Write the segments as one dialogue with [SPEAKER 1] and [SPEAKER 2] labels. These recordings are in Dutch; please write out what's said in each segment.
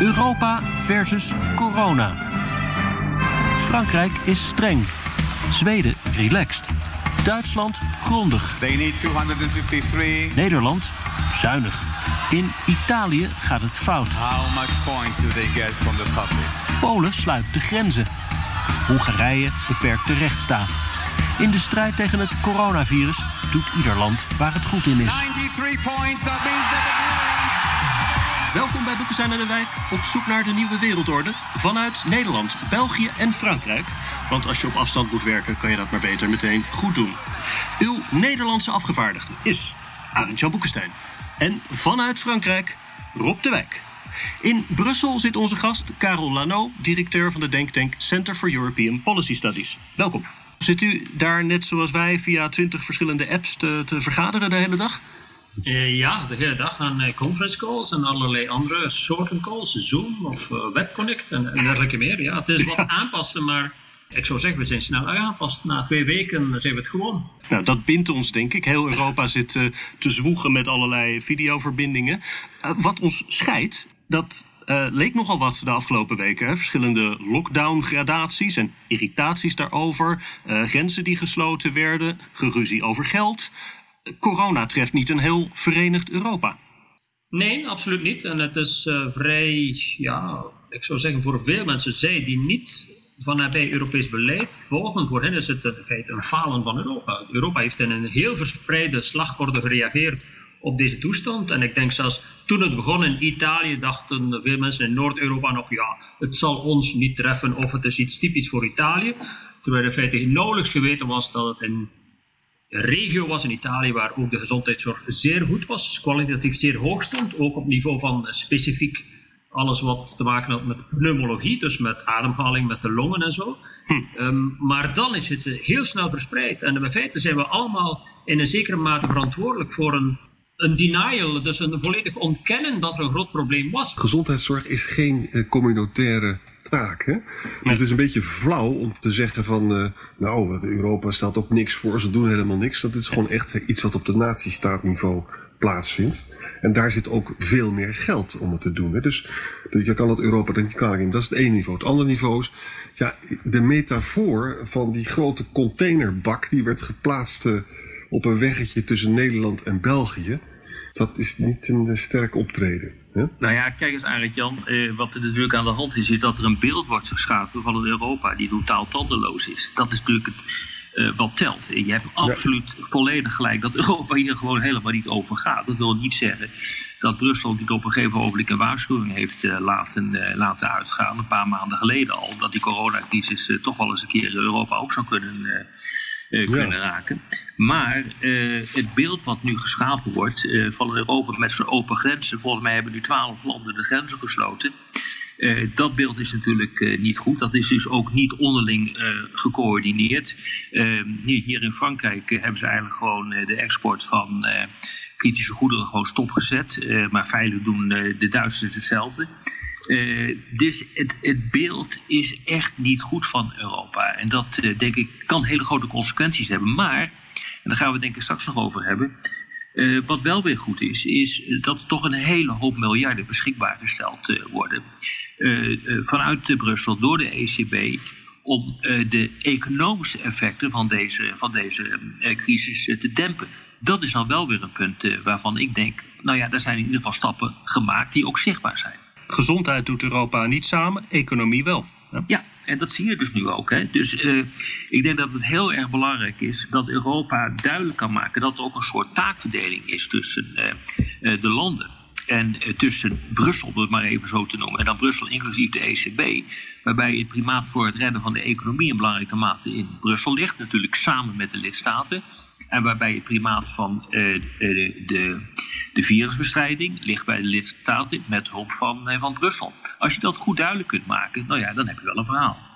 [SPEAKER 1] Europa versus corona. Frankrijk is streng. Zweden relaxed. Duitsland grondig.
[SPEAKER 2] They need 253.
[SPEAKER 1] Nederland zuinig. In Italië gaat het fout.
[SPEAKER 2] How much points do they get from the public?
[SPEAKER 1] Polen sluit de grenzen. Hongarije beperkt de rechtsstaat. In de strijd tegen het coronavirus doet ieder land waar het goed in is.
[SPEAKER 2] 93 points, that means that
[SPEAKER 1] Welkom bij Boekenstein en de Wijk op zoek naar de nieuwe wereldorde. Vanuit Nederland, België en Frankrijk. Want als je op afstand moet werken, kan je dat maar beter meteen goed doen. Uw Nederlandse afgevaardigde is Arend-Jan Boekenstein. En vanuit Frankrijk, Rob de Wijk. In Brussel zit onze gast Karel Lano, directeur van de denktank Center for European Policy Studies. Welkom. Zit u daar net zoals wij via twintig verschillende apps te vergaderen de hele dag?
[SPEAKER 3] Eh, ja, de hele dag aan eh, conference calls en allerlei andere soorten calls, Zoom of uh, WebConnect en, en dergelijke meer. Ja, het is wat aanpassen, maar ik zou zeggen, we zijn snel aangepast. Na twee weken zijn we het gewoon.
[SPEAKER 1] Nou, dat bindt ons, denk ik. Heel Europa zit uh, te zwoegen met allerlei videoverbindingen. Uh, wat ons scheidt, dat uh, leek nogal wat de afgelopen weken. Hè? Verschillende lockdown-gradaties en irritaties daarover. grenzen die gesloten werden, geruzie over geld. Corona treft niet een heel verenigd Europa.
[SPEAKER 3] Nee, absoluut niet. En het is vrij, ja, ik zou zeggen voor veel mensen, zij die niet van nabij Europees beleid volgen, voor hen is het in feite een falen van Europa. Europa heeft in een heel verspreide slagorde gereageerd op deze toestand. En ik denk zelfs toen het begon in Italië, dachten veel mensen in Noord-Europa nog: ja, het zal ons niet treffen of het is iets typisch voor Italië. Terwijl in feite nauwelijks geweten was dat het een regio was in Italië waar ook de gezondheidszorg zeer goed was, kwalitatief zeer hoog stond, ook op niveau van specifiek alles wat te maken had met pneumologie, dus met ademhaling, met de longen en zo. Hm. Um, maar dan is het heel snel verspreid. En in feite zijn we allemaal in een zekere mate verantwoordelijk voor een, een denial, dus een volledig ontkennen dat er een groot probleem was.
[SPEAKER 4] Gezondheidszorg is geen uh, communautaire taak. Hè? Dus het is een beetje flauw om te zeggen van, uh, nou, Europa stelt op niks voor, ze doen helemaal niks. Dat is gewoon echt iets wat op de natiestaatniveau plaatsvindt. En daar zit ook veel meer geld om het te doen. Hè. Dus je kan het Europa niet kwalijk nemen. Dat is het ene niveau. Het andere niveau is ja, de metafoor van die grote containerbak die werd geplaatst uh, op een weggetje tussen Nederland en België. Dat is niet een uh, sterk optreden.
[SPEAKER 5] Nou ja, kijk eens Arend Jan, uh, wat er natuurlijk aan de hand is, is dat er een beeld wordt geschapen van een Europa die totaal tandeloos is. Dat is natuurlijk het, uh, wat telt. Je hebt absoluut ja. volledig gelijk dat Europa hier gewoon helemaal niet over gaat. Dat wil niet zeggen dat Brussel niet op een gegeven moment een waarschuwing heeft uh, laten, laten uitgaan, een paar maanden geleden al, dat die coronacrisis toch wel eens een keer Europa ook zou kunnen, kunnen ja. raken. Maar het beeld wat nu geschapen wordt van Europa met zijn open grenzen, volgens mij hebben nu twaalf landen de grenzen gesloten. Uh, dat beeld is natuurlijk uh, niet goed. Dat is dus ook niet onderling uh, gecoördineerd. hier in Frankrijk hebben ze eigenlijk gewoon de export van kritische goederen gewoon stopgezet. maar veilig doen de Duitsers hetzelfde. Dus het, het, beeld is echt niet goed van Europa. En dat denk ik kan hele grote consequenties hebben. Maar, en daar gaan we denk ik straks nog over hebben. Uh, wat wel weer goed is, is dat er toch een hele hoop miljarden beschikbaar gesteld uh, worden uh, vanuit Brussel door de ECB om de economische effecten van deze, van deze crisis te dempen. Dat is dan wel weer een punt waarvan ik denk, nou ja, daar zijn in ieder geval stappen gemaakt die ook zichtbaar zijn.
[SPEAKER 1] Gezondheid doet Europa niet samen, economie wel.
[SPEAKER 5] Ja, en dat zie je dus nu ook. Hè. Dus uh, ik denk dat het heel erg belangrijk is dat Europa duidelijk kan maken dat er ook een soort taakverdeling is tussen uh, uh, de landen. En tussen Brussel, om het maar even zo te noemen, en dan Brussel inclusief de ECB, waarbij het primaat voor het redden van de economie in belangrijke mate in Brussel ligt, natuurlijk samen met de lidstaten. En waarbij het primaat van de De virusbestrijding ligt bij de lidstaten met hulp van, eh, van Brussel. Als je dat goed duidelijk kunt maken, nou ja, dan heb je wel een verhaal.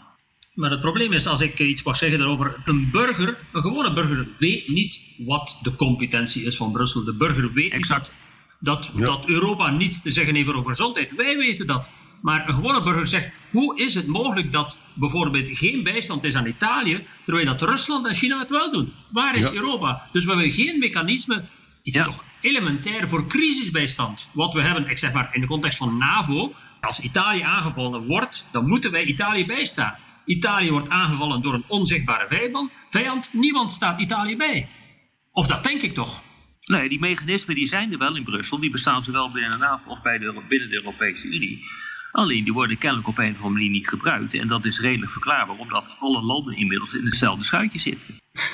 [SPEAKER 3] Maar het probleem is, als ik iets mag zeggen daarover, een burger, een gewone burger, weet niet wat de competentie is van Brussel. De burger weet exact dat, dat Europa niets te zeggen heeft over gezondheid. Wij weten dat. Maar een gewone burger zegt, hoe is het mogelijk dat bijvoorbeeld geen bijstand is aan Italië, terwijl dat Rusland en China het wel doen? Waar is Europa? Dus we hebben geen mechanisme, iets toch elementair voor crisisbijstand. Wat we hebben, ik zeg maar in de context van NAVO, als Italië aangevallen wordt, dan moeten wij Italië bijstaan. Italië wordt aangevallen door een onzichtbare vijand, vijand niemand staat Italië bij. Of dat denk ik toch?
[SPEAKER 5] Nee, die mechanismen die zijn er wel in Brussel. Die bestaan zowel binnen de NAVO als bij de, binnen de Europese Unie. Alleen die worden kennelijk op een of andere manier niet gebruikt. En dat is redelijk verklaarbaar, omdat alle landen inmiddels in hetzelfde schuitje zitten.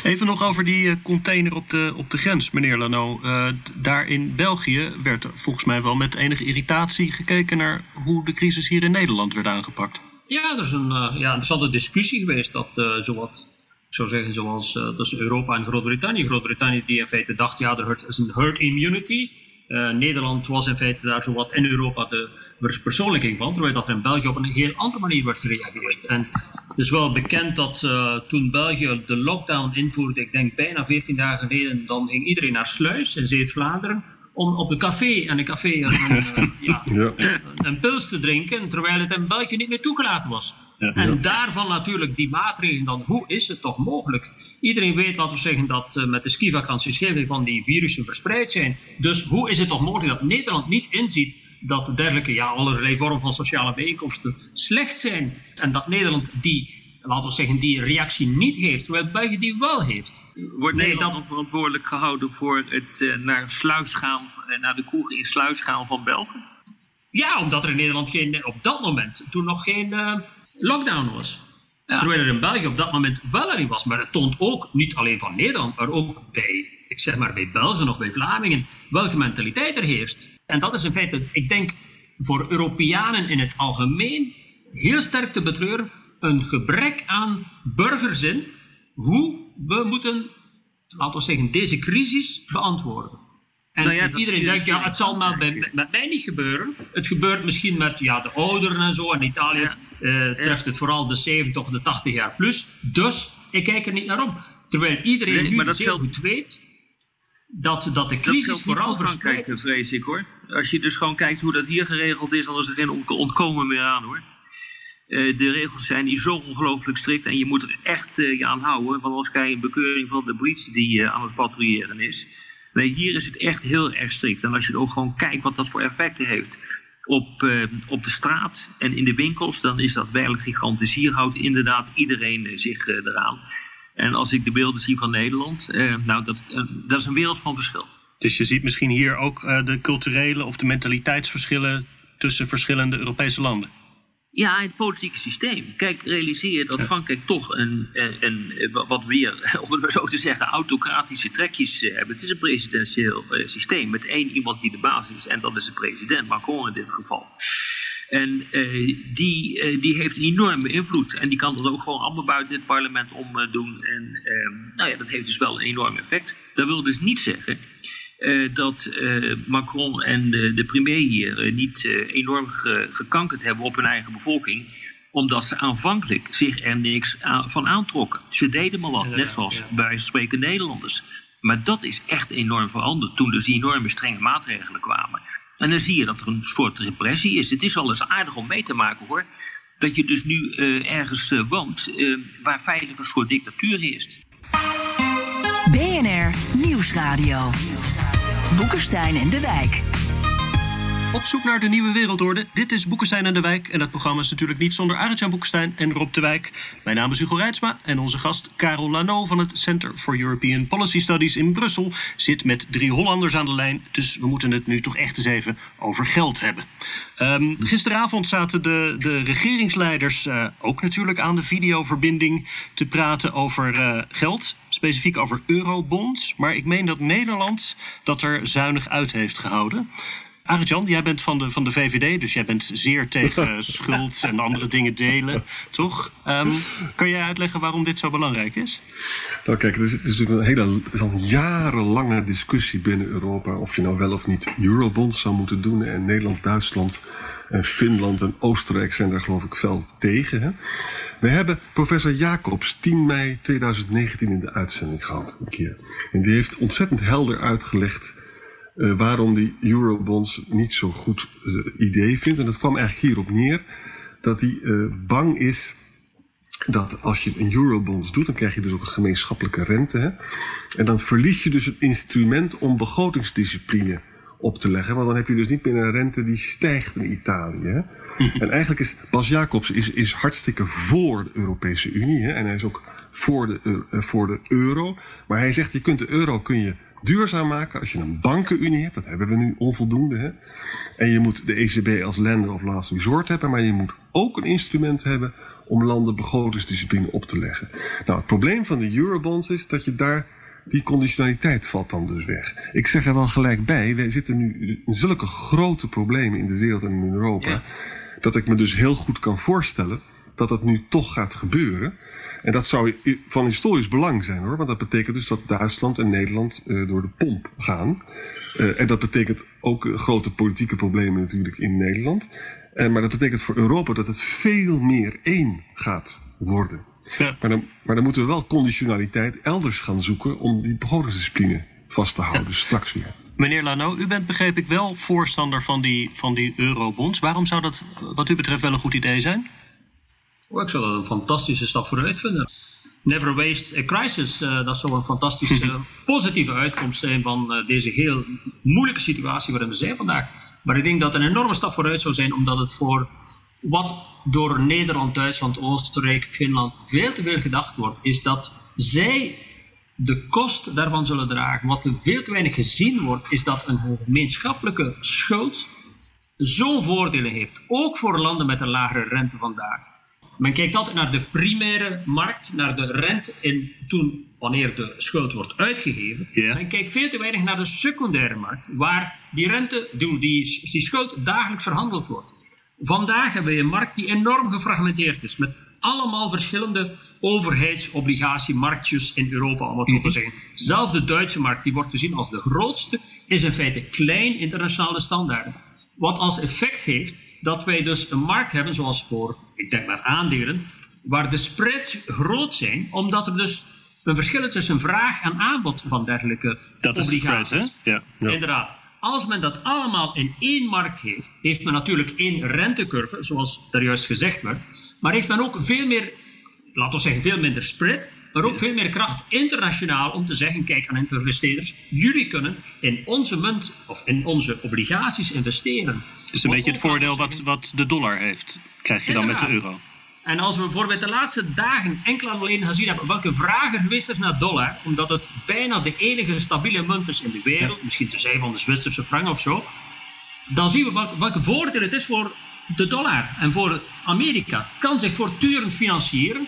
[SPEAKER 1] Even nog over die eh, container op de, op de grens, meneer Lano. Uh, daar in België werd er volgens mij wel met enige irritatie gekeken naar hoe de crisis hier in Nederland werd aangepakt.
[SPEAKER 3] Ja, er is een uh, ja, interessante discussie geweest dat uh, zowat ik zou zeggen, zoals uh, tussen Europa en Groot-Brittannië. Groot-Brittannië die in feite dacht, ja, er is een herd immunity. Uh, Nederland was in feite daar zo wat in Europa de verpersoonlijking van, terwijl dat er in België op een heel andere manier werd gereageerd. En het is wel bekend dat uh, toen België de lockdown invoerde, ik denk bijna 14 dagen geleden, dan ging iedereen naar Sluis in Zeeuws-Vlaanderen om op een café en een café een, uh, ja, ja. Een, pils te drinken, terwijl het in België niet meer toegelaten was. Ja, en daarvan natuurlijk die maatregelen dan, hoe is het toch mogelijk? Iedereen weet, laten we zeggen, dat uh, met de skivakanties heel van die virussen verspreid zijn. Dus hoe is het toch mogelijk dat Nederland niet inziet dat dergelijke, ja, allerlei vormen van sociale bijeenkomsten slecht zijn. En dat Nederland die laten we zeggen, die reactie niet heeft, terwijl België die wel heeft.
[SPEAKER 5] Wordt nee, Nederland dat... verantwoordelijk gehouden voor het uh, naar, sluis gaan, uh, naar de kroeg in sluis gaan van België?
[SPEAKER 3] Ja, omdat er in Nederland geen, op dat moment toen nog geen uh, lockdown was. Ja. Terwijl er in België op dat moment wel erin was. Maar het toont ook, niet alleen van Nederland, maar ook bij, ik zeg maar, bij Belgen of bij Vlamingen, welke mentaliteit er heerst. En dat is in feite, ik denk, voor Europeanen in het algemeen heel sterk te betreuren een gebrek aan burgerzin hoe we moeten, laten we zeggen, deze crisis beantwoorden. En, nou ja, iedereen denkt, ja, het zal maar bij, met, mij niet gebeuren. Het gebeurt misschien met ja, de ouderen en zo. In Italië ja. uh, treft het vooral de 70 of de 80 jaar plus. Dus ik kijk er niet naar om. Terwijl iedereen nee, nu heel goed weet dat, dat de crisis
[SPEAKER 5] dat
[SPEAKER 3] vooral
[SPEAKER 5] voor Frankrijk, vrees ik hoor. Als je dus gewoon kijkt hoe dat hier geregeld is, dan is er geen ontkomen meer aan hoor. Uh, de regels zijn hier zo ongelooflijk strikt en je moet er echt uh, je aan houden. Want anders krijg je een bekeuring van de politie die uh, aan het patrouilleren is. Nee, hier is het echt heel erg strikt. En als je ook gewoon kijkt wat dat voor effecten heeft op, op de straat en in de winkels, dan is dat werkelijk gigantisch. Hier houdt inderdaad iedereen zich eraan. En als ik de beelden zie van Nederland, nou, dat, dat is een wereld van verschil.
[SPEAKER 1] Dus je ziet misschien hier ook de culturele of de mentaliteitsverschillen tussen verschillende Europese landen.
[SPEAKER 5] Ja, het politieke systeem. Kijk, realiseer je dat Frankrijk toch een, een, een, wat weer, om het maar zo te zeggen, autocratische trekjes hebben. Het is een presidentieel systeem met één iemand die de baas is en dat is de president, Macron in dit geval. En uh, die, uh, die heeft een enorme invloed. En die kan dat ook gewoon allemaal buiten het parlement om doen. En nou ja, dat heeft dus wel een enorm effect. Dat wil dus niet zeggen uh, dat uh, Macron en de, de premier hier uh, niet enorm ge, gekankerd hebben op hun eigen bevolking. Omdat ze aanvankelijk zich er niks aan, van aantrokken. Ze deden maar wat, ja, net zoals ja. bij spreken Nederlanders. Maar dat is echt enorm veranderd toen dus die enorme strenge maatregelen kwamen. En dan zie je dat er een soort repressie is. Het is wel eens aardig om mee te maken hoor. Dat je dus nu ergens woont waar feitelijk een soort dictatuur heerst.
[SPEAKER 6] BNR Nieuwsradio. Boekenstein en de Wijk.
[SPEAKER 1] Op zoek naar de nieuwe wereldorde. Dit is Boekenstein en de Wijk. En dat programma is natuurlijk niet zonder Arend-Jan Boekenstein en Rob de Wijk. Mijn naam is Hugo Reitsma en onze gast Karel Lano van het Center for European Policy Studies in Brussel zit met drie Hollanders aan de lijn. Dus we moeten het nu toch echt eens even over geld hebben. Um, gisteravond zaten de, de regeringsleiders uh, ook natuurlijk aan de videoverbinding te praten over uh, geld. Specifiek over eurobonds. Maar ik meen dat Nederland dat er zuinig uit heeft gehouden. Arjan, jij bent van de, van de VVD, dus jij bent zeer tegen schuld en andere dingen delen, toch? Ehm, kan jij uitleggen waarom dit zo belangrijk is?
[SPEAKER 4] Nou kijk, er is, er is natuurlijk een hele is al jarenlange discussie binnen Europa... of je nou wel of niet eurobonds zou moeten doen. En Nederland, Duitsland en Finland en Oostenrijk zijn daar geloof ik fel tegen. Hè? We hebben professor Jacobs 10 mei 2019 in de uitzending gehad, een keer. En die heeft ontzettend helder uitgelegd uh, waarom die eurobonds niet zo goed uh, idee vindt. En dat kwam eigenlijk hierop neer dat hij uh, bang is dat als je een eurobonds doet, dan krijg je dus ook een gemeenschappelijke rente. Hè? En dan verlies je dus het instrument om begrotingsdiscipline op te leggen. Want dan heb je dus niet meer een rente die stijgt in Italië. Hè? en eigenlijk is Bas Jacobs is, is hartstikke voor de Europese Unie. Hè? En hij is ook voor de, uh, voor de euro. Maar hij zegt, je kunt de euro kun je duurzaam maken als je een bankenunie hebt. Dat hebben we nu onvoldoende. Hè? En je moet de ECB als lender of last resort hebben. Maar je moet ook een instrument hebben om landen begrotingsdiscipline op te leggen. Nou, het probleem van de eurobonds is dat je daar die conditionaliteit valt dan dus weg. Ik zeg er wel gelijk bij, wij zitten nu in zulke grote problemen in de wereld en in Europa, ja. dat ik me dus heel goed kan voorstellen dat dat nu toch gaat gebeuren. En dat zou van historisch belang zijn hoor, want dat betekent dus dat Duitsland en Nederland uh, door de pomp gaan. Uh, en dat betekent ook uh, grote politieke problemen natuurlijk in Nederland. En, maar dat betekent voor Europa dat het veel meer één gaat worden. Ja. Maar, dan, maar dan moeten we wel conditionaliteit elders gaan zoeken om die begrotingsdiscipline vast te houden, ja. straks weer.
[SPEAKER 1] Meneer Lano, u bent begreep ik wel voorstander van die, van die eurobonds. Waarom zou dat wat u betreft wel een goed idee zijn?
[SPEAKER 3] Oh, ik zou dat een fantastische stap vooruit vinden. Never waste a crisis. Uh, dat zou een fantastische positieve uitkomst zijn van uh, deze heel moeilijke situatie waarin we zijn vandaag. Maar ik denk dat het een enorme stap vooruit zou zijn, omdat het voor wat door Nederland, Duitsland, Oostenrijk, Finland veel te veel gedacht wordt, is dat zij de kost daarvan zullen dragen. Wat veel te weinig gezien wordt, is dat een gemeenschappelijke schuld zo'n voordelen heeft. Ook voor landen met een lagere rente vandaag. Men kijkt altijd naar de primaire markt, naar de rente in toen, wanneer de schuld wordt uitgegeven.
[SPEAKER 1] Ja.
[SPEAKER 3] Men kijkt veel te weinig naar de secundaire markt, waar die rente, die, die, die schuld dagelijks verhandeld wordt. Vandaag hebben we een markt die enorm gefragmenteerd is, met allemaal verschillende overheidsobligatiemarktjes in Europa, om het zo te zeggen. Zelfs de Duitse markt, die wordt gezien als de grootste, is in feite klein internationale standaarden. Wat als effect heeft dat wij dus een markt hebben, zoals voor, ik denk maar aandelen, waar de spreads groot zijn, omdat er dus een verschil is tussen vraag en aanbod van dergelijke
[SPEAKER 1] dat
[SPEAKER 3] obligaties.
[SPEAKER 1] Dat is de spread, hè?
[SPEAKER 3] Ja. Inderdaad. Als men dat allemaal in één markt heeft, heeft men natuurlijk één rentecurve, zoals daar juist gezegd werd, maar heeft men ook veel meer, laten we zeggen, veel minder spread, maar ook veel meer kracht internationaal om te zeggen, kijk aan investeerders, jullie kunnen in onze munt of in onze obligaties investeren.
[SPEAKER 1] Dat is een beetje het voordeel wat, wat de dollar heeft, krijg je dan met de euro.
[SPEAKER 3] En als we bijvoorbeeld de laatste dagen enkel en alleen gezien hebben welke vragen geweest is naar dollar, omdat het bijna de enige stabiele munt is in de wereld, ja. misschien te zijn van de Zwitserse frank of zo, dan zien we welke, welke voordeel het is voor de dollar en voor Amerika. Kan zich voortdurend financieren.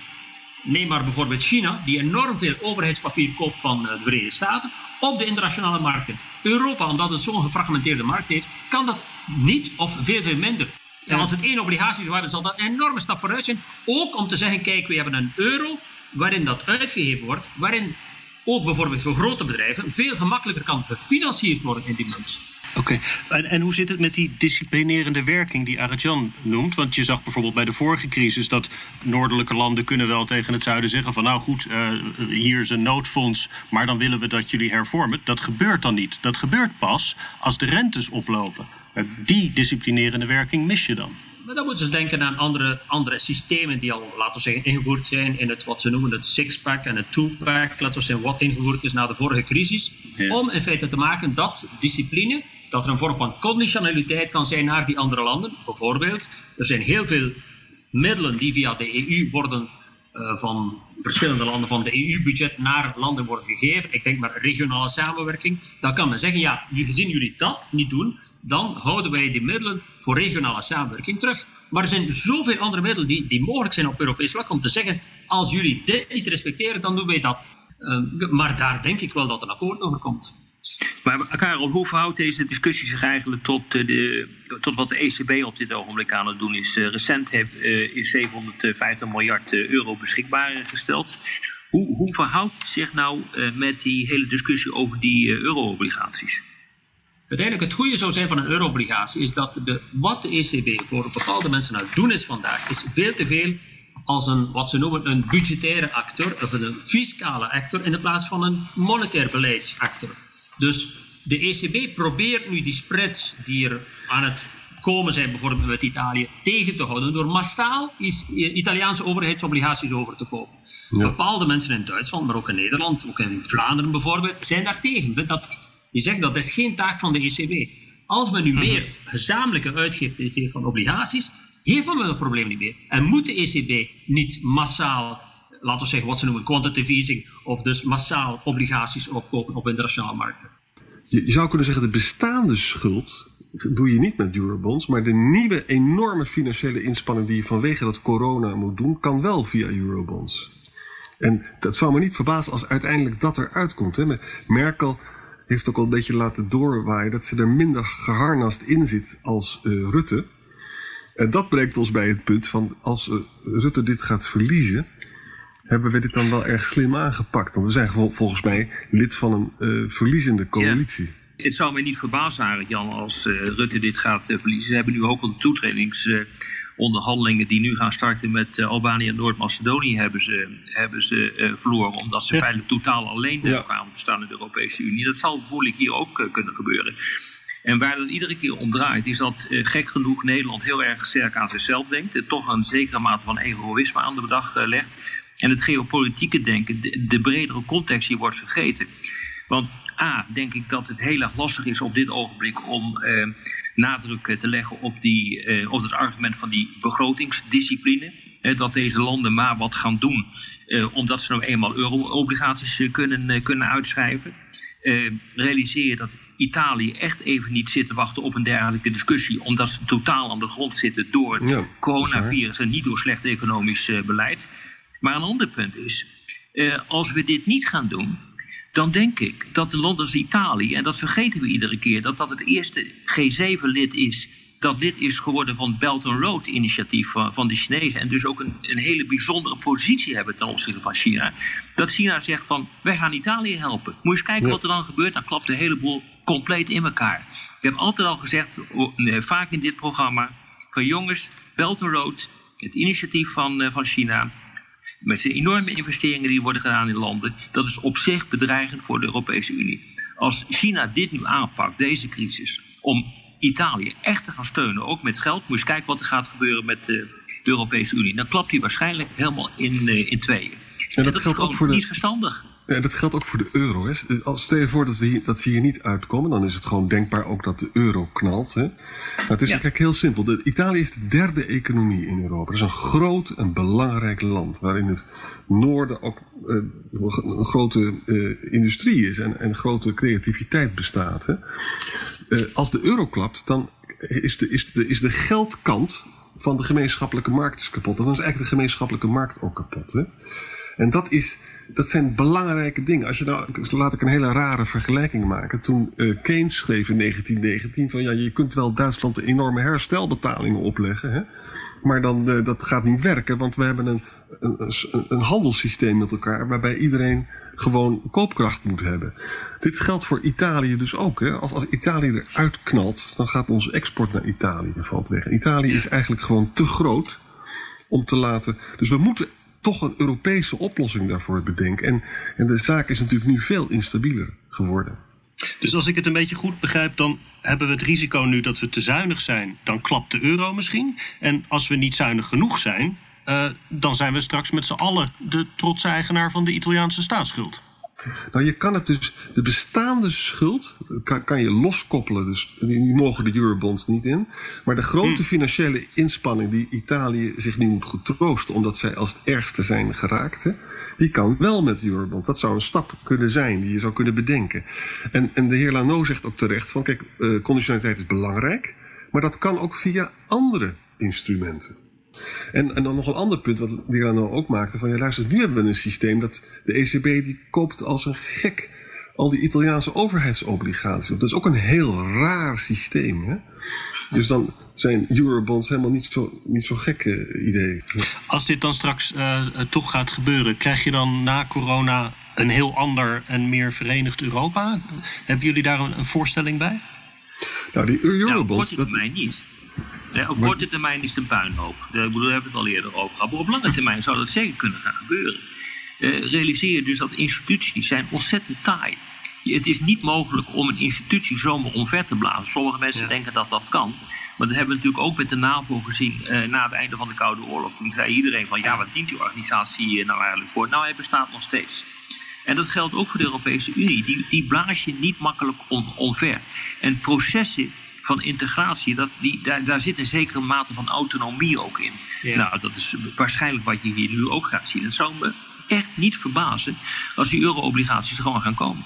[SPEAKER 3] Neem maar bijvoorbeeld China, die enorm veel overheidspapier koopt van de Verenigde Staten, op de internationale markt. Europa, omdat het zo'n gefragmenteerde markt heeft, kan dat niet of veel, veel minder. En als het één obligatie zou hebben, zal dat een enorme stap vooruit zijn. Ook om te zeggen, kijk, we hebben een euro waarin dat uitgegeven wordt, waarin ook bijvoorbeeld voor grote bedrijven veel gemakkelijker kan gefinancierd worden in die munt.
[SPEAKER 1] Oké, okay. en, en hoe zit het met die disciplinerende werking die Arjan noemt? Want je zag bijvoorbeeld bij de vorige crisis dat noordelijke landen kunnen wel tegen het zuiden zeggen van nou goed, uh, hier is een noodfonds, maar dan willen we dat jullie hervormen. Dat gebeurt dan niet. Dat gebeurt pas als de rentes oplopen. Die disciplinerende werking mis je dan.
[SPEAKER 3] Maar dan moeten ze denken aan andere, andere systemen die al, laten we zeggen, ingevoerd zijn in het wat ze noemen het six-pack en het two-pack. Laten we zeggen, wat ingevoerd is na de vorige crisis. Ja. Om in feite te maken dat discipline, dat er een vorm van conditionaliteit kan zijn naar die andere landen. Bijvoorbeeld, er zijn heel veel middelen die via de EU worden uh, van verschillende landen van de EU-budget naar landen worden gegeven. Ik denk maar regionale samenwerking. Dan kan men zeggen, ja, gezien jullie dat niet doen, dan houden wij die middelen voor regionale samenwerking terug. Maar er zijn zoveel andere middelen die, die mogelijk zijn op Europees vlak om te zeggen, als jullie dit niet respecteren, dan doen wij dat. Uh, maar daar denk ik wel dat een akkoord over komt.
[SPEAKER 5] Maar Karel, hoe verhoudt deze discussie zich eigenlijk tot, eh, de, tot wat de ECB op dit ogenblik aan het doen is? Uh, recent heeft, uh, is 750 miljard euro beschikbaar gesteld. Hoe, hoe verhoudt zich nou met die hele discussie over die euro-obligaties?
[SPEAKER 3] Uiteindelijk het goede zou zijn van een euro-obligatie is dat de, wat de ECB voor bepaalde mensen aan het doen is vandaag, is veel te veel als een, wat ze noemen een budgettaire actor of een fiscale actor in plaats van een monetair beleidsactor. Dus de ECB probeert nu die spreads die er aan het komen zijn, bijvoorbeeld met Italië, tegen te houden door massaal Italiaanse overheidsobligaties over te kopen. Bepaalde mensen in Duitsland, maar ook in Nederland, ook in Vlaanderen bijvoorbeeld, zijn daartegen. Dat, je zegt dat is geen taak van de ECB. Als men nu mhm. meer gezamenlijke uitgifte heeft van obligaties, heeft men dat probleem niet meer. En moet de ECB niet massaal, laten we zeggen wat ze noemen quantitative easing, of dus massaal obligaties opkopen op internationale markten?
[SPEAKER 4] Je, je zou kunnen zeggen, de bestaande schuld doe je niet met eurobonds, maar de nieuwe enorme financiële inspanning die je vanwege dat corona moet doen, kan wel via eurobonds. En dat zou me niet verbazen als uiteindelijk dat eruit komt. Hè. Merkel heeft ook al een beetje laten doorwaaien dat ze er minder geharnast in zit als uh, Rutte. En dat brengt ons bij het punt van als uh, Rutte dit gaat verliezen, hebben we dit dan wel erg slim aangepakt. Want we zijn volgens mij lid van een uh, verliezende coalitie.
[SPEAKER 5] Ja. Het zou mij niet verbazen, Jan, als Rutte dit gaat verliezen. Ze hebben nu ook een toetredings onderhandelingen die nu gaan starten met uh, Albanië en Noord-Macedonië hebben ze, hebben ze uh, verloren. Omdat ze ja. feitelijk totaal alleen ja. kwamen te staan in de Europese Unie. Dat zal bijvoorbeeld hier ook uh, kunnen gebeuren. En waar het iedere keer om draait, is dat gek genoeg Nederland heel erg sterk aan zichzelf denkt. toch een zekere mate van egoïsme aan de dag legt. En het geopolitieke denken, de, de bredere context hier wordt vergeten. Want A, denk ik dat het heel erg lastig is op dit ogenblik om eh, nadruk te leggen op, die, eh, op het argument van die begrotingsdiscipline. Eh, dat deze landen maar wat gaan doen, eh, omdat ze nou eenmaal euro-obligaties eh, kunnen, kunnen uitschrijven. realiseer je dat Italië echt even niet zit te wachten op een dergelijke discussie, omdat ze totaal aan de grond zitten door het coronavirus en niet door slecht economisch beleid. Maar een ander punt is, als we dit niet gaan doen, dan denk ik dat een land als Italië, en dat vergeten we iedere keer, dat dat het eerste G7-lid is dat lid is geworden van het Belt and Road initiatief van, van de Chinezen. En dus ook een, een hele bijzondere positie hebben ten opzichte van China. Dat China zegt van, wij gaan Italië helpen. Moet je eens kijken wat er dan gebeurt. Dan klapt de hele boel compleet in elkaar. Ik heb altijd al gezegd, vaak in dit programma, van jongens, Belt and Road, het initiatief van, eh, van China met de enorme investeringen die worden gedaan in landen, dat is op zich bedreigend voor de Europese Unie. Als China dit nu aanpakt, deze crisis, om Italië echt te gaan steunen, ook met geld, moet je eens kijken wat er gaat gebeuren met de Europese Unie. Dan klapt hij waarschijnlijk helemaal in, eh, in tweeën. Dat, geldt ook voor de... niet verstandig.
[SPEAKER 4] Ja, dat geldt ook voor de euro. Hè. Stel je voor dat ze, hier, dat ze hier niet uitkomen, dan is het gewoon denkbaar ook dat de euro knalt. Hè. Maar het is ja. eigenlijk heel simpel. De, Italië is de derde economie in Europa. Het is een groot en belangrijk land, waarin het noorden ook uh, een grote uh, industrie is en, en grote creativiteit bestaat. Hè. Uh, als de euro klapt, dan is de, is, de, is de geldkant van de gemeenschappelijke markt is kapot. Dan is eigenlijk de gemeenschappelijke markt ook kapot. Hè. En dat, is, dat zijn belangrijke dingen. Als je nou, laat ik een hele rare vergelijking maken. Toen uh, Keynes schreef in 1919 van ja, je kunt wel Duitsland enorme herstelbetalingen opleggen. Hè? Maar dan, uh, dat gaat niet werken, want we hebben een, een, een, een handelssysteem met elkaar waarbij iedereen gewoon koopkracht moet hebben. Dit geldt voor Italië dus ook. Hè? Als, als Italië eruit knalt, dan gaat onze export naar Italië valt weg. Italië is eigenlijk gewoon te groot om te laten. Dus we moeten toch een Europese oplossing daarvoor bedenken. En, en de zaak is natuurlijk nu veel instabieler geworden.
[SPEAKER 1] Dus als ik het een beetje goed begrijp, dan hebben we het risico nu dat we te zuinig zijn. Dan klapt de euro misschien. En als we niet zuinig genoeg zijn, uh, dan zijn we straks met z'n allen de trotse eigenaar van de Italiaanse staatsschuld.
[SPEAKER 4] Nou, je kan het dus, de bestaande schuld kan, kan je loskoppelen. Dus die mogen de eurobonds niet in. Maar de grote hmm. financiële inspanning die Italië zich nu moet getroosten, omdat zij als het ergste zijn geraakt, hè, die kan wel met eurobonds. Dat zou een stap kunnen zijn die je zou kunnen bedenken. En, en de heer Lano zegt ook terecht van, kijk, uh, conditionaliteit is belangrijk, maar dat kan ook via andere instrumenten. En, en dan nog een ander punt wat die nou ook maakte. Van ja, luister, nu hebben we een systeem dat de ECB die koopt als een gek al die Italiaanse overheidsobligaties op. Dat is ook een heel raar systeem. Hè? Dus dan zijn eurobonds helemaal niet zo, niet zo gek eh, idee.
[SPEAKER 1] Als dit dan straks eh, eh, toch gaat gebeuren, krijg je dan na corona een heel ander en meer verenigd Europa? Hebben jullie daar een, een voorstelling bij?
[SPEAKER 4] Nou, die
[SPEAKER 5] Nou,
[SPEAKER 4] eurobonds...
[SPEAKER 5] korte
[SPEAKER 4] dat,
[SPEAKER 5] termijn niet. Ja, op korte termijn is het een puinhoop. Ik bedoel, daar hebben we het al eerder over gehad. Maar op lange termijn zou dat zeker kunnen gaan gebeuren. Eh, realiseer je dus dat instituties zijn ontzettend taai. Het is niet mogelijk om een institutie zomaar omver te blazen. Sommige mensen
[SPEAKER 3] Ja.
[SPEAKER 5] denken dat dat kan. Maar dat hebben we natuurlijk ook met de NAVO gezien eh, na het einde van de Koude Oorlog. Toen zei iedereen van ja, wat dient die organisatie nou eigenlijk voor? Nou, hij bestaat nog steeds. En dat geldt ook voor de Europese Unie. Die, die blaas je niet makkelijk om, omver. En processen van integratie, dat, die, daar, daar zit een zekere mate van autonomie ook in.
[SPEAKER 3] Ja.
[SPEAKER 5] Nou, dat is waarschijnlijk wat je hier nu ook gaat zien. Het zou me echt niet verbazen als die euro-obligaties er gewoon gaan komen.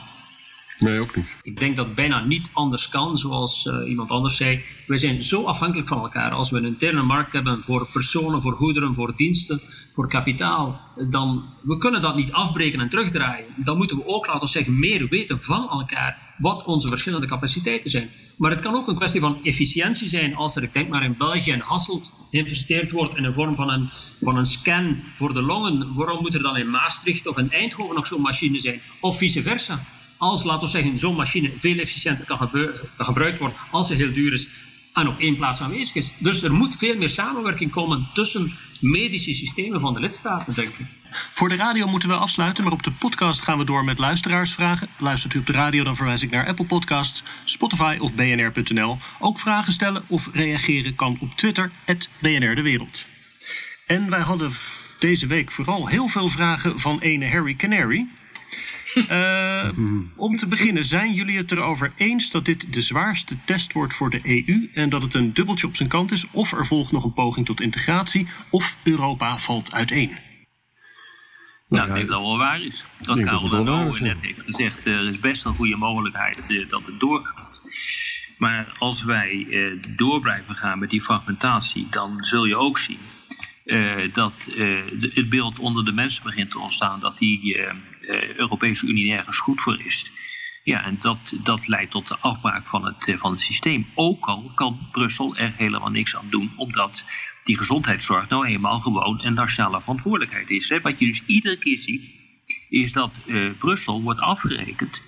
[SPEAKER 4] Nee, ook niet.
[SPEAKER 3] Ik denk dat bijna niet anders kan, zoals eh, iemand anders zei. Wij zijn zo afhankelijk van elkaar. Als we een interne markt hebben voor personen, voor goederen, voor diensten, voor kapitaal, dan we kunnen dat niet afbreken en terugdraaien. Dan moeten we ook, laten we zeggen, meer weten van elkaar wat onze verschillende capaciteiten zijn. Maar het kan ook een kwestie van efficiëntie zijn. Als er, ik denk maar in België en Hasselt geïnvesteerd wordt in de vorm van een, van een scan voor de longen, waarom moet er dan in Maastricht of in Eindhoven nog zo'n machine zijn? Of vice versa als, laten we zeggen, zo'n machine veel efficiënter kan gebruikt worden als ze heel duur is en op één plaats aanwezig is. Dus er moet veel meer samenwerking komen tussen medische systemen van de lidstaten, denk ik.
[SPEAKER 1] Voor de radio moeten we afsluiten, maar op de podcast gaan we door met luisteraarsvragen. Luistert u op de radio, dan verwijs ik naar Apple Podcasts, Spotify of bnr.nl. Ook vragen stellen of reageren kan op Twitter, BNR De Wereld. En wij hadden deze week vooral heel veel vragen van ene Harry Canary. Eh, om te beginnen, zijn jullie het erover eens dat dit de zwaarste test wordt voor de EU en dat het een dubbeltje op zijn kant is, of er volgt nog een poging tot integratie, of Europa valt uiteen?
[SPEAKER 5] Nou, ik denk dat het wel waar is. Dat Karel
[SPEAKER 4] is,
[SPEAKER 5] net heeft gezegd. Er is best een goede mogelijkheid eh, dat het doorgaat. Maar als wij eh, door blijven gaan met die fragmentatie, dan zul je ook zien eh, dat eh, de- het beeld onder de mensen begint te ontstaan dat die eh, eh, Europese Unie nergens goed voor is. Ja, en dat, dat leidt tot de afbraak van het, eh, van het systeem. Ook al kan Brussel er helemaal niks aan doen, omdat die gezondheidszorg nou eenmaal gewoon een nationale verantwoordelijkheid is. Hè. Wat je dus iedere keer ziet, is dat eh, Brussel wordt afgerekend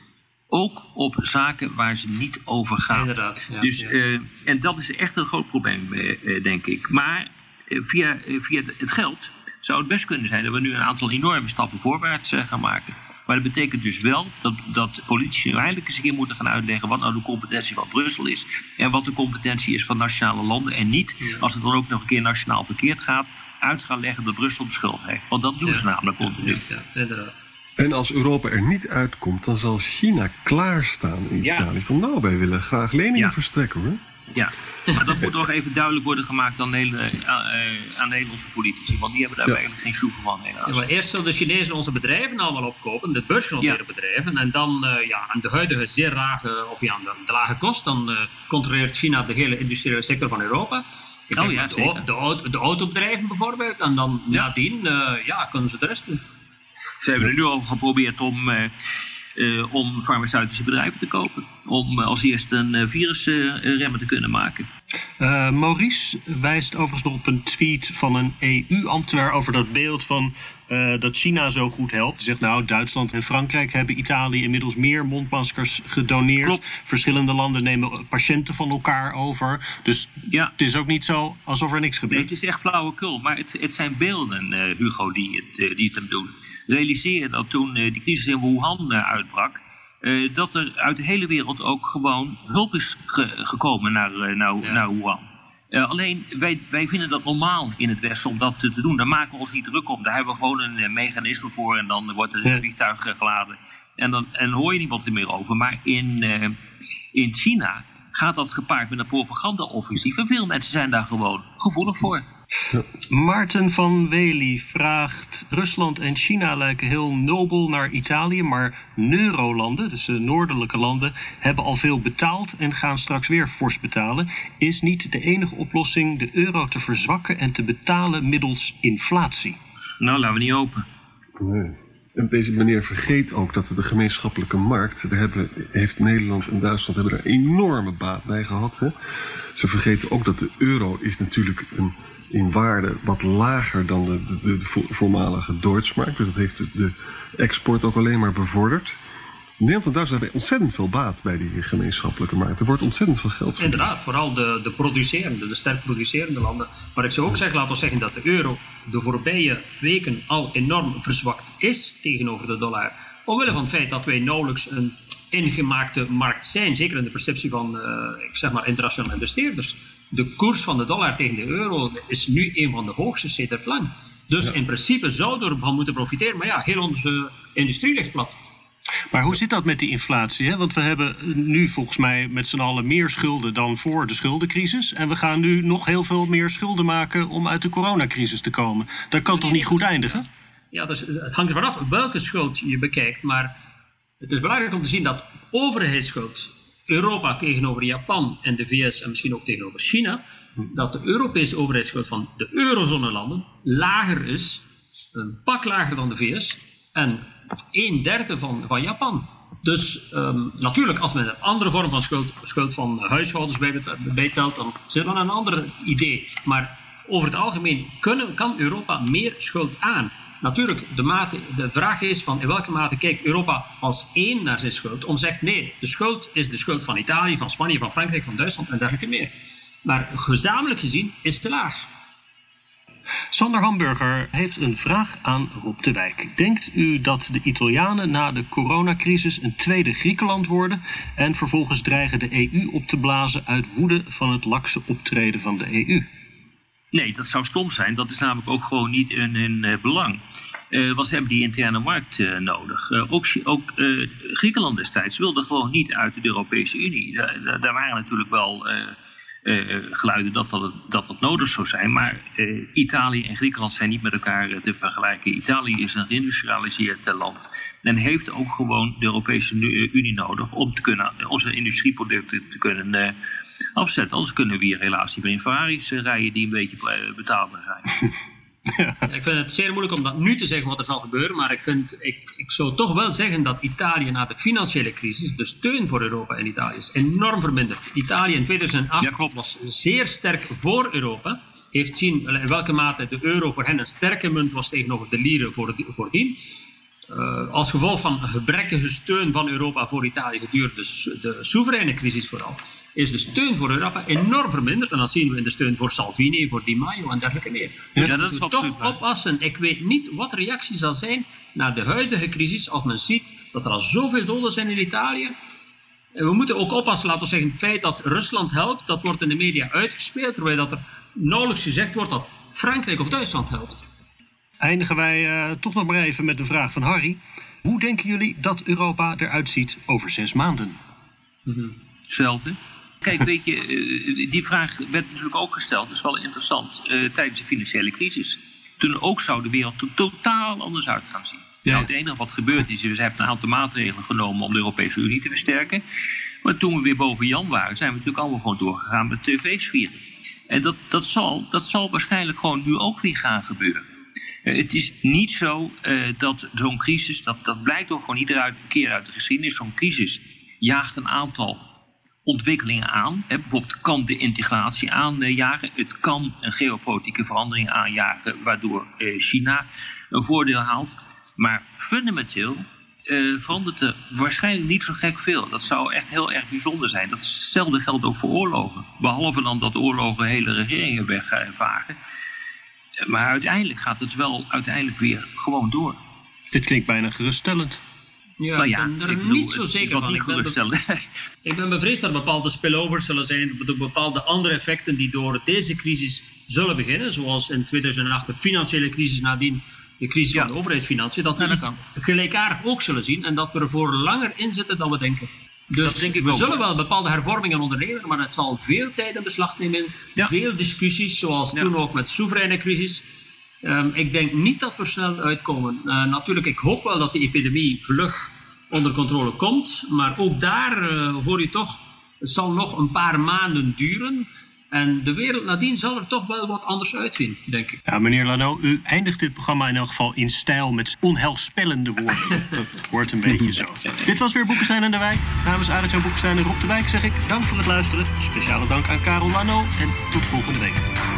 [SPEAKER 5] ook op zaken waar ze niet over gaan.
[SPEAKER 3] Inderdaad, ja,
[SPEAKER 5] dus,
[SPEAKER 3] ja.
[SPEAKER 5] eh, en dat is echt een groot probleem, eh, eh, denk ik. Maar eh, via, eh, via het geld zou het best kunnen zijn dat we nu een aantal enorme stappen voorwaarts eh, gaan maken. Maar dat betekent dus wel dat, dat politici nu eindelijk eens een keer moeten gaan uitleggen wat nou de competentie van Brussel is. En wat de competentie is van nationale landen. En niet, als het dan ook nog een keer nationaal verkeerd gaat, uit gaan leggen dat Brussel de schuld heeft. Want dat doen ze namelijk continu.
[SPEAKER 3] Inderdaad.
[SPEAKER 4] En als Europa er niet uitkomt, dan zal China klaarstaan in
[SPEAKER 5] Ja.
[SPEAKER 4] Italië. Van nou, wij willen graag leningen
[SPEAKER 5] Ja.
[SPEAKER 4] verstrekken hoor.
[SPEAKER 5] Ja, maar dat moet nog even duidelijk worden gemaakt aan, hele, eh, aan Nederlandse politici. Want die hebben daar
[SPEAKER 4] Ja.
[SPEAKER 5] eigenlijk geen soe van.
[SPEAKER 3] Ja, maar eerst zullen de Chinezen onze bedrijven allemaal opkopen, de beursgenoteerde
[SPEAKER 5] Ja.
[SPEAKER 3] bedrijven. En dan eh, ja, aan de huidige zeer lage, of ja, aan de, de lage kost, dan eh, controleert China de hele industriële sector van Europa. Ik
[SPEAKER 5] Oh
[SPEAKER 3] denk
[SPEAKER 5] ja,
[SPEAKER 3] de, de, auto- de autobedrijven bijvoorbeeld. En dan
[SPEAKER 5] Ja.
[SPEAKER 3] nadien ja, ja, kunnen ze de rest doen.
[SPEAKER 5] Ze hebben er nu al geprobeerd om, eh, eh, om farmaceutische bedrijven te kopen. Om eh, als eerste een uh, virusremmer te kunnen maken.
[SPEAKER 1] Eh, Maurice wijst overigens nog op een tweet van een EU-ambtenaar over dat beeld van eh, dat China zo goed helpt. Zegt nou, Duitsland en Frankrijk hebben Italië inmiddels meer mondmaskers gedoneerd.
[SPEAKER 5] Klopt.
[SPEAKER 1] Verschillende landen nemen patiënten van elkaar over. Dus
[SPEAKER 5] Ja.
[SPEAKER 1] het is ook niet zo alsof er niks
[SPEAKER 5] Nee,
[SPEAKER 1] gebeurt.
[SPEAKER 5] het is echt flauwekul, maar het, het zijn beelden, eh, Hugo, die het, eh, die het hem doen. Realiseer je dat toen die crisis in Wuhan uitbrak, dat er uit de hele wereld ook gewoon hulp is ge- gekomen naar, naar,
[SPEAKER 3] Ja.
[SPEAKER 5] naar Wuhan. Eh, alleen, wij, wij vinden dat normaal in het Westen om dat te, te doen. Daar maken we ons niet druk om. Daar hebben we gewoon een eh, mechanisme voor en dan wordt er
[SPEAKER 1] Ja.
[SPEAKER 5] vliegtuig eh, geladen. En dan en hoor je niemand er meer over. Maar in, in China gaat dat gepaard met een propaganda-offensief. En veel mensen zijn daar gewoon gevoelig voor.
[SPEAKER 1] Maarten van Wely vraagt: Rusland en China lijken heel nobel naar Italië, maar Neurolanden, dus de noordelijke landen, hebben al veel betaald en gaan straks weer fors betalen. Is niet de enige oplossing de euro te verzwakken en te betalen middels inflatie?
[SPEAKER 5] Nou, laten we niet open.
[SPEAKER 4] Nee. En deze meneer vergeet ook dat we de gemeenschappelijke markt, daar hebben, heeft Nederland en Duitsland hebben er enorme baat bij gehad. Hè? Ze vergeten ook dat de euro is natuurlijk een, in waarde wat lager dan de, de, de voormalige Deutschmark. Dus dat heeft de, de export ook alleen maar bevorderd. Nederland en Duitsland hebben ontzettend veel baat bij die gemeenschappelijke markt. Er wordt ontzettend veel geld verdiend.
[SPEAKER 3] Inderdaad, vooral de, de producerende, de sterk producerende landen. Maar ik zou ook zeggen, laten we zeggen dat de euro de voorbije weken al enorm verzwakt is tegenover de dollar. Omwille van het feit dat wij nauwelijks een ingemaakte markt zijn, zeker in de perceptie van uh, ik zeg maar internationale investeerders. De koers van de dollar tegen de euro is nu een van de hoogste sedert lang. Dus in principe zouden we ervan moeten profiteren. Maar ja, heel onze industrie ligt plat.
[SPEAKER 1] Maar hoe zit dat met die inflatie? Hè? Want we hebben nu volgens mij met z'n allen meer schulden dan voor de schuldencrisis. En we gaan nu nog heel veel meer schulden maken om uit de coronacrisis te komen. Dat kan toch niet goed eindigen?
[SPEAKER 3] Ja, dus het hangt er vanaf welke schuld je bekijkt. Maar het is belangrijk om te zien dat overheidsschuld, Europa tegenover Japan en de VS en misschien ook tegenover China, dat de Europese overheidsschuld van de eurozone-landen lager is, een pak lager dan de VS en een derde van, van Japan. Dus ehm, natuurlijk, als men een andere vorm van schuld, schuld van huishoudens bijtelt, dan zit dan een ander idee. Maar over het algemeen kunnen, kan Europa meer schuld aan. Natuurlijk, de, mate, de vraag is van in welke mate kijkt Europa als één naar zijn schuld. Om zegt nee, de schuld is de schuld van Italië, van Spanje, van Frankrijk, van Duitsland en dergelijke meer. Maar gezamenlijk gezien is het te laag.
[SPEAKER 1] Sander Hamburger heeft een vraag aan Rob de Wijk. Denkt u dat de Italianen na de coronacrisis een tweede Griekenland worden en vervolgens dreigen de EU op te blazen uit woede van het lakse optreden van de EU?
[SPEAKER 5] Nee, dat zou stom zijn. Dat is namelijk ook gewoon niet in hun uh, belang. Uh, want ze hebben die interne markt uh, nodig. ook ook Griekenland destijds wilde gewoon niet uit de Europese Unie. daar waren natuurlijk wel geluiden dat dat, dat dat nodig zou zijn. Maar uh, Italië en Griekenland zijn niet met elkaar te vergelijken. Italië is een geïndustrialiseerd land. En heeft ook gewoon de Europese Unie nodig om, te kunnen, onze industrieproducten te kunnen afzetten. Anders kunnen we hier helaas niet meer in rijden die een beetje betaalbaar zijn.
[SPEAKER 3] Ja. Ik vind het zeer moeilijk om dat nu te zeggen wat er zal gebeuren, maar ik, vind, ik, ik zou toch wel zeggen dat Italië na de financiële crisis, de steun voor Europa in Italië is enorm verminderd. Italië in 2008 was zeer sterk voor Europa, heeft zien in welke mate de euro voor hen een sterke munt was tegenover de lire voordien. Uh, als gevolg van gebrekkige steun van Europa voor Italië gedurende de, de soevereine crisis vooral, is de steun voor Europa enorm verminderd. En dat zien we in de steun voor Salvini, voor Di Maio en dergelijke meer. Dus ja, dat is toch oppassen. Ik weet niet wat de reactie zal zijn na de huidige crisis als men ziet dat er al zoveel doden zijn in Italië. En we moeten ook oppassen, laten we zeggen, het feit dat Rusland helpt, dat wordt in de media uitgespeeld, terwijl dat er nauwelijks gezegd wordt dat Frankrijk of Duitsland helpt.
[SPEAKER 1] Eindigen wij uh, toch nog maar even met de vraag van Harry. Hoe denken jullie dat Europa eruit ziet over zes maanden?
[SPEAKER 5] Mm Hetzelfde. Kijk, weet je, eh, die vraag werd natuurlijk ook gesteld, dat is wel interessant, uh, tijdens de financiële crisis. Toen ook zou de wereld er totaal anders uit gaan zien. Ja. Nou, het enige wat gebeurd is, we hebben een aantal maatregelen genomen om de Europese Unie te versterken. Maar toen we weer boven Jan waren, zijn we natuurlijk allemaal gewoon doorgegaan met tv's vieren. En dat, dat, zal, dat zal waarschijnlijk gewoon nu ook weer gaan gebeuren. Uh, het is niet zo uh, dat zo'n crisis, dat, dat blijkt ook gewoon iedere keer uit de geschiedenis, zo'n crisis jaagt een aantal ontwikkelingen aan. Hè, bijvoorbeeld kan de integratie aanjagen. Het kan een geopolitieke verandering aanjagen, waardoor eh, China een voordeel haalt. Maar fundamenteel uh, verandert er waarschijnlijk niet zo gek veel. Dat zou echt heel erg bijzonder zijn. Datzelfde geldt ook voor oorlogen. Behalve dan dat oorlogen hele regeringen wegvagen. Maar uiteindelijk gaat het wel uiteindelijk weer gewoon door.
[SPEAKER 1] Dit klinkt bijna geruststellend.
[SPEAKER 3] Ja, nou ja, ik ben er ik niet zo zeker van.
[SPEAKER 5] Niet ik, ben
[SPEAKER 3] ik ben bevreesd dat er bepaalde spillovers zullen zijn, bepaalde andere effecten die door deze crisis zullen beginnen, zoals in 2008 de financiële crisis nadien de crisis van de overheidsfinanciën, dat we ja, iets gelijkaardig ook zullen zien en dat we er voor langer in zitten dan we denken. Dus denk ik we zullen wel bepaalde hervormingen ondernemen, maar het zal veel tijd in beslag nemen, veel discussies, zoals toen ook met soevereine crisis. Um, ik denk niet dat we snel uitkomen. Uh, natuurlijk, ik hoop wel dat de epidemie vlug onder controle komt. Maar ook daar uh, hoor je toch, het zal nog een paar maanden duren. En de wereld nadien zal er toch wel wat anders uitzien, denk ik.
[SPEAKER 1] Ja, meneer Lano, u eindigt dit programma in elk geval in stijl met onheilspellende woorden. Dat wordt een beetje zo. Dit was weer Boekenstein en de Wijk. Namens Arend-Jan Boekenstein en Rob de Wijk zeg ik dank voor het luisteren. Speciale dank aan Karel Lano en tot volgende week.